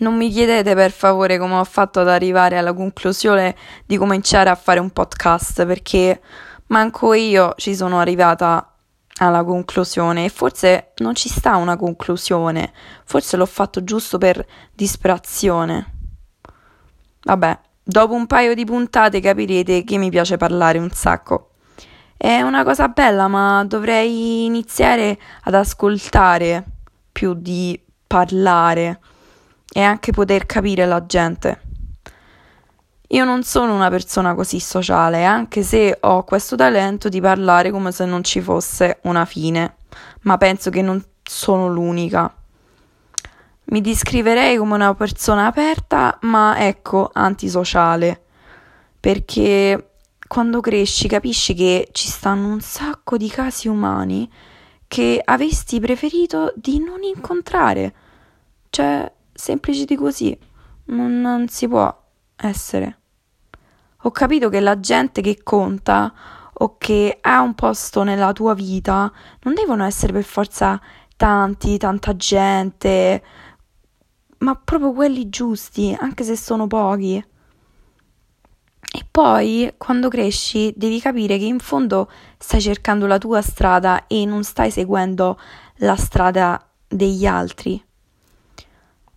Non mi chiedete per favore come ho fatto ad arrivare alla conclusione di cominciare a fare un podcast perché manco io ci sono arrivata alla conclusione e forse non ci sta una conclusione, forse l'ho fatto giusto per disperazione. Vabbè, dopo un paio di puntate capirete che mi piace parlare un sacco. È una cosa bella, ma dovrei iniziare ad ascoltare più di parlare e anche poter capire la gente. Io non sono una persona così sociale, anche se ho questo talento di parlare come se non ci fosse una fine, ma penso che non sono l'unica. Mi descriverei come una persona aperta, ma ecco, antisociale, perché quando cresci capisci che ci stanno un sacco di casi umani che avresti preferito di non incontrare. Cioè, semplice di così, non, non si può essere. Ho capito che la gente che conta o che ha un posto nella tua vita non devono essere per forza tanti, tanta gente, ma proprio quelli giusti, anche se sono pochi. E poi, quando cresci, devi capire che in fondo stai cercando la tua strada e non stai seguendo la strada degli altri.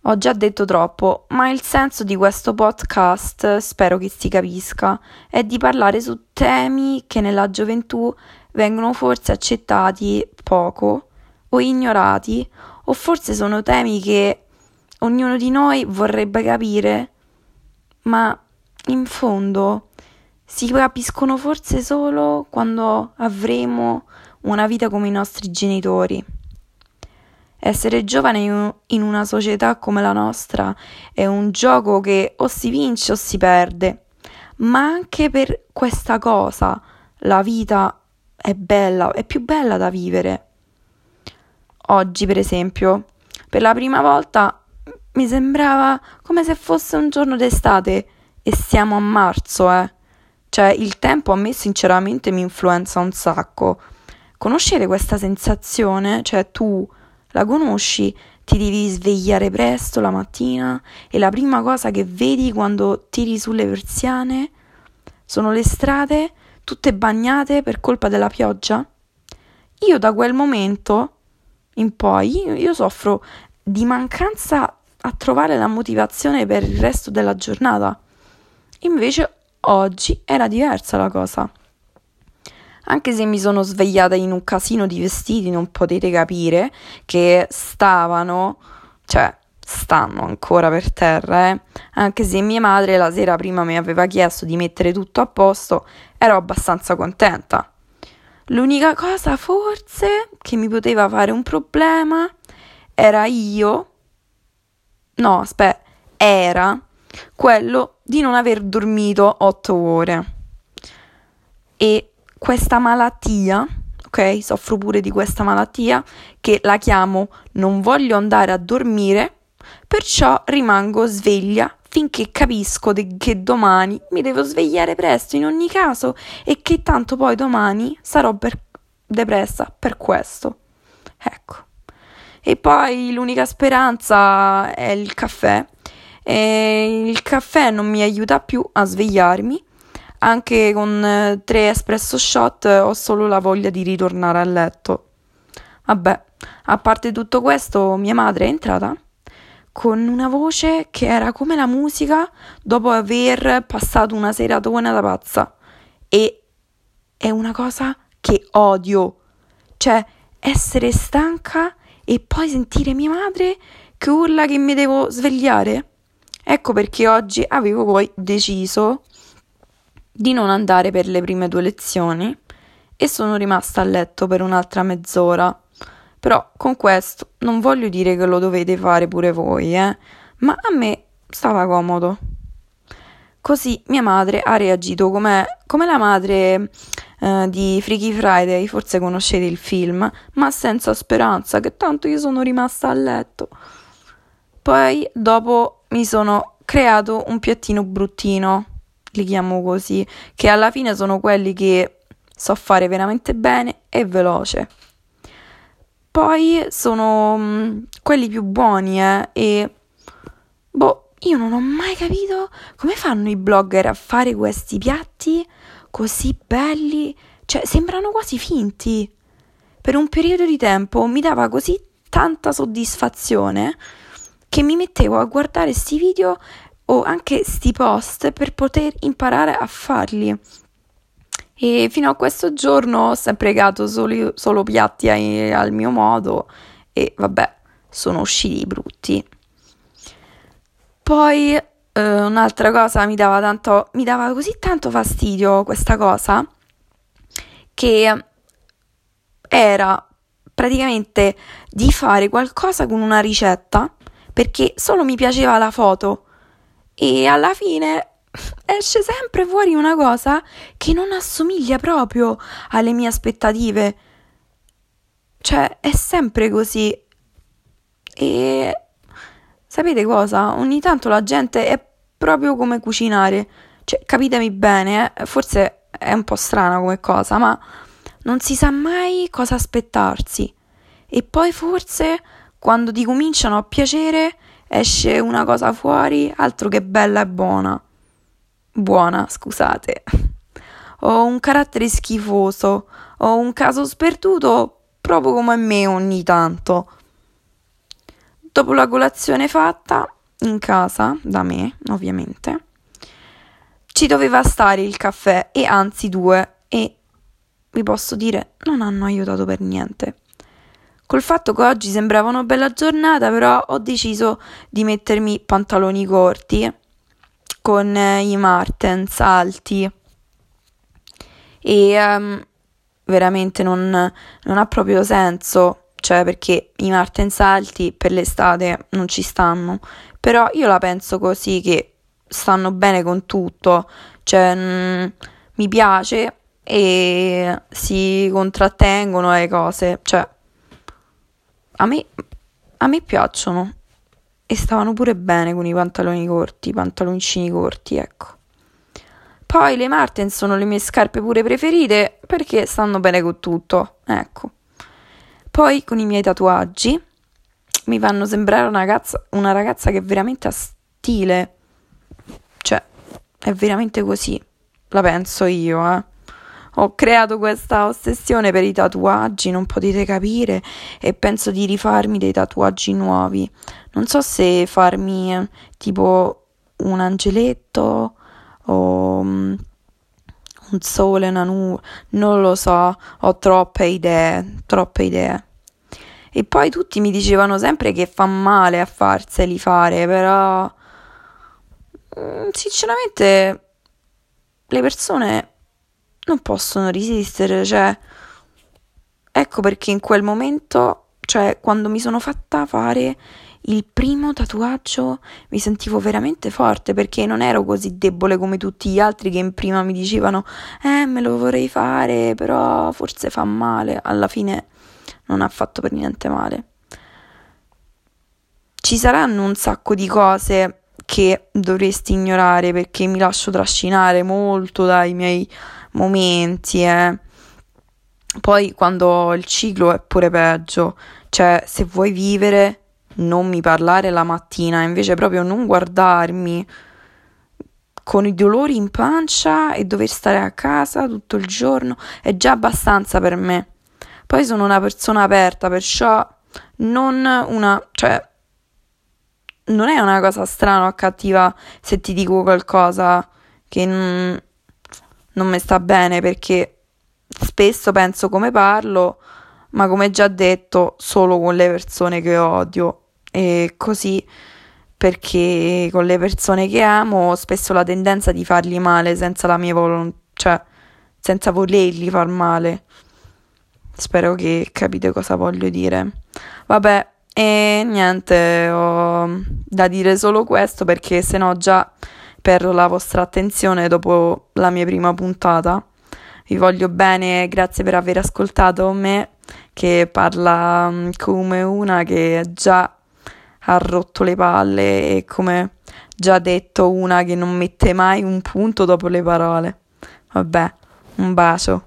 Ho già detto troppo, ma il senso di questo podcast, spero che si capisca, è di parlare su temi che nella gioventù vengono forse accettati poco o ignorati, o forse sono temi che ognuno di noi vorrebbe capire, ma in fondo si capiscono forse solo quando avremo una vita come i nostri genitori. Essere giovane in una società come la nostra è un gioco che o si vince o si perde, ma anche per questa cosa la vita è bella, è più bella da vivere. Oggi, per esempio, per la prima volta mi sembrava come se fosse un giorno d'estate e siamo a marzo, eh. Cioè, il tempo a me sinceramente mi influenza un sacco. Conoscete questa sensazione? Cioè, tu la conosci? Ti devi svegliare presto la mattina e la prima cosa che vedi quando tiri sulle persiane sono le strade tutte bagnate per colpa della pioggia? Io da quel momento in poi io soffro di mancanza a trovare la motivazione per il resto della giornata. Invece oggi era diversa la cosa. Anche se mi sono svegliata in un casino di vestiti, non potete capire che stavano, cioè stanno ancora per terra, eh? anche se mia madre la sera prima mi aveva chiesto di mettere tutto a posto, ero abbastanza contenta. L'unica cosa forse che mi poteva fare un problema era io, no, aspetta, era quello di non aver dormito otto ore. E questa malattia, ok? Soffro pure di questa malattia che la chiamo non voglio andare a dormire, perciò rimango sveglia finché capisco de- che domani mi devo svegliare presto in ogni caso e che tanto poi domani sarò per- depressa per questo. Ecco. E poi l'unica speranza è il caffè. E il caffè non mi aiuta più a svegliarmi anche con eh, tre espresso shot ho solo la voglia di ritornare a letto. Vabbè, a parte tutto questo, mia madre è entrata con una voce che era come la musica dopo aver passato una seratona da pazza. E è una cosa che odio. Cioè, essere stanca e poi sentire mia madre che urla che mi devo svegliare. Ecco perché oggi avevo poi deciso di non andare per le prime due lezioni e sono rimasta a letto per un'altra mezz'ora. Però con questo non voglio dire che lo dovete fare pure voi, eh, ma a me stava comodo. Così mia madre ha reagito come, come la madre eh, di Freaky Friday, forse conoscete il film, ma senza speranza, che tanto io sono rimasta a letto. Poi dopo mi sono creato un piattino bruttino li chiamo così, che alla fine sono quelli che so fare veramente bene e veloce. Poi sono mm, quelli più buoni, eh, e boh, io non ho mai capito come fanno i blogger a fare questi piatti così belli, cioè sembrano quasi finti. Per un periodo di tempo mi dava così tanta soddisfazione che mi mettevo a guardare questi video o anche sti post per poter imparare a farli. E fino a questo giorno ho sempre pregato solo, solo piatti ai, al mio modo e vabbè, sono usciti brutti. Poi eh, un'altra cosa mi dava tanto, mi dava così tanto fastidio questa cosa che era praticamente di fare qualcosa con una ricetta perché solo mi piaceva la foto e alla fine esce sempre fuori una cosa che non assomiglia proprio alle mie aspettative. Cioè, è sempre così. E sapete cosa? Ogni tanto la gente è proprio come cucinare. Cioè, capitemi bene, eh? forse è un po' strana come cosa, ma non si sa mai cosa aspettarsi. E poi forse quando ti cominciano a piacere esce una cosa fuori, altro che bella e buona. Buona, scusate. Ho un carattere schifoso, ho un caso sperduto proprio come me ogni tanto. Dopo la colazione fatta, in casa, da me, ovviamente, ci doveva stare il caffè e anzi due e vi posso dire non hanno aiutato per niente. Col fatto che oggi sembrava una bella giornata, però ho deciso di mettermi pantaloni corti con eh, i Martens alti. E um, veramente non, non ha proprio senso, cioè perché i Martens alti per l'estate non ci stanno, però io la penso così che stanno bene con tutto, cioè mh, mm, mi piace e si contrattengono le cose, cioè a me, a me piacciono e stavano pure bene con i pantaloni corti, i pantaloncini corti, ecco. Poi le Marten sono le mie scarpe pure preferite perché stanno bene con tutto, ecco. Poi con i miei tatuaggi mi fanno sembrare una ragazza, una ragazza che veramente ha stile. Cioè, è veramente così, la penso io, eh ho creato questa ossessione per i tatuaggi, non potete capire, e penso di rifarmi dei tatuaggi nuovi. Non so se farmi eh, tipo un angeletto o um, un sole, una nube, non lo so, ho troppe idee, troppe idee. E poi tutti mi dicevano sempre che fa male a farseli fare, però mm, sinceramente le persone non possono resistere, cioè ecco perché in quel momento, cioè quando mi sono fatta fare il primo tatuaggio mi sentivo veramente forte perché non ero così debole come tutti gli altri che in prima mi dicevano eh me lo vorrei fare però forse fa male. Alla fine non ha fatto per niente male. Ci saranno un sacco di cose che dovresti ignorare perché mi lascio trascinare molto dai miei momenti, eh. Poi quando il ciclo è pure peggio, cioè se vuoi vivere non mi parlare la mattina, invece proprio non guardarmi con i dolori in pancia e dover stare a casa tutto il giorno è già abbastanza per me. Poi sono una persona aperta, perciò non una, cioè non è una cosa strana o cattiva se ti dico qualcosa che non, mi sta bene perché spesso penso come parlo, ma come già detto, solo con le persone che odio. E così perché con le persone che amo ho spesso la tendenza di fargli male senza la mia volontà, cioè senza volergli far male. Spero che capite cosa voglio dire. Vabbè, e niente, ho da dire solo questo perché se no già perdo la vostra attenzione dopo la mia prima puntata. Vi voglio bene, grazie per aver ascoltato me che parla mm, come una che già ha rotto le palle e come già detto una che non mette mai un punto dopo le parole. Vabbè, un bacio.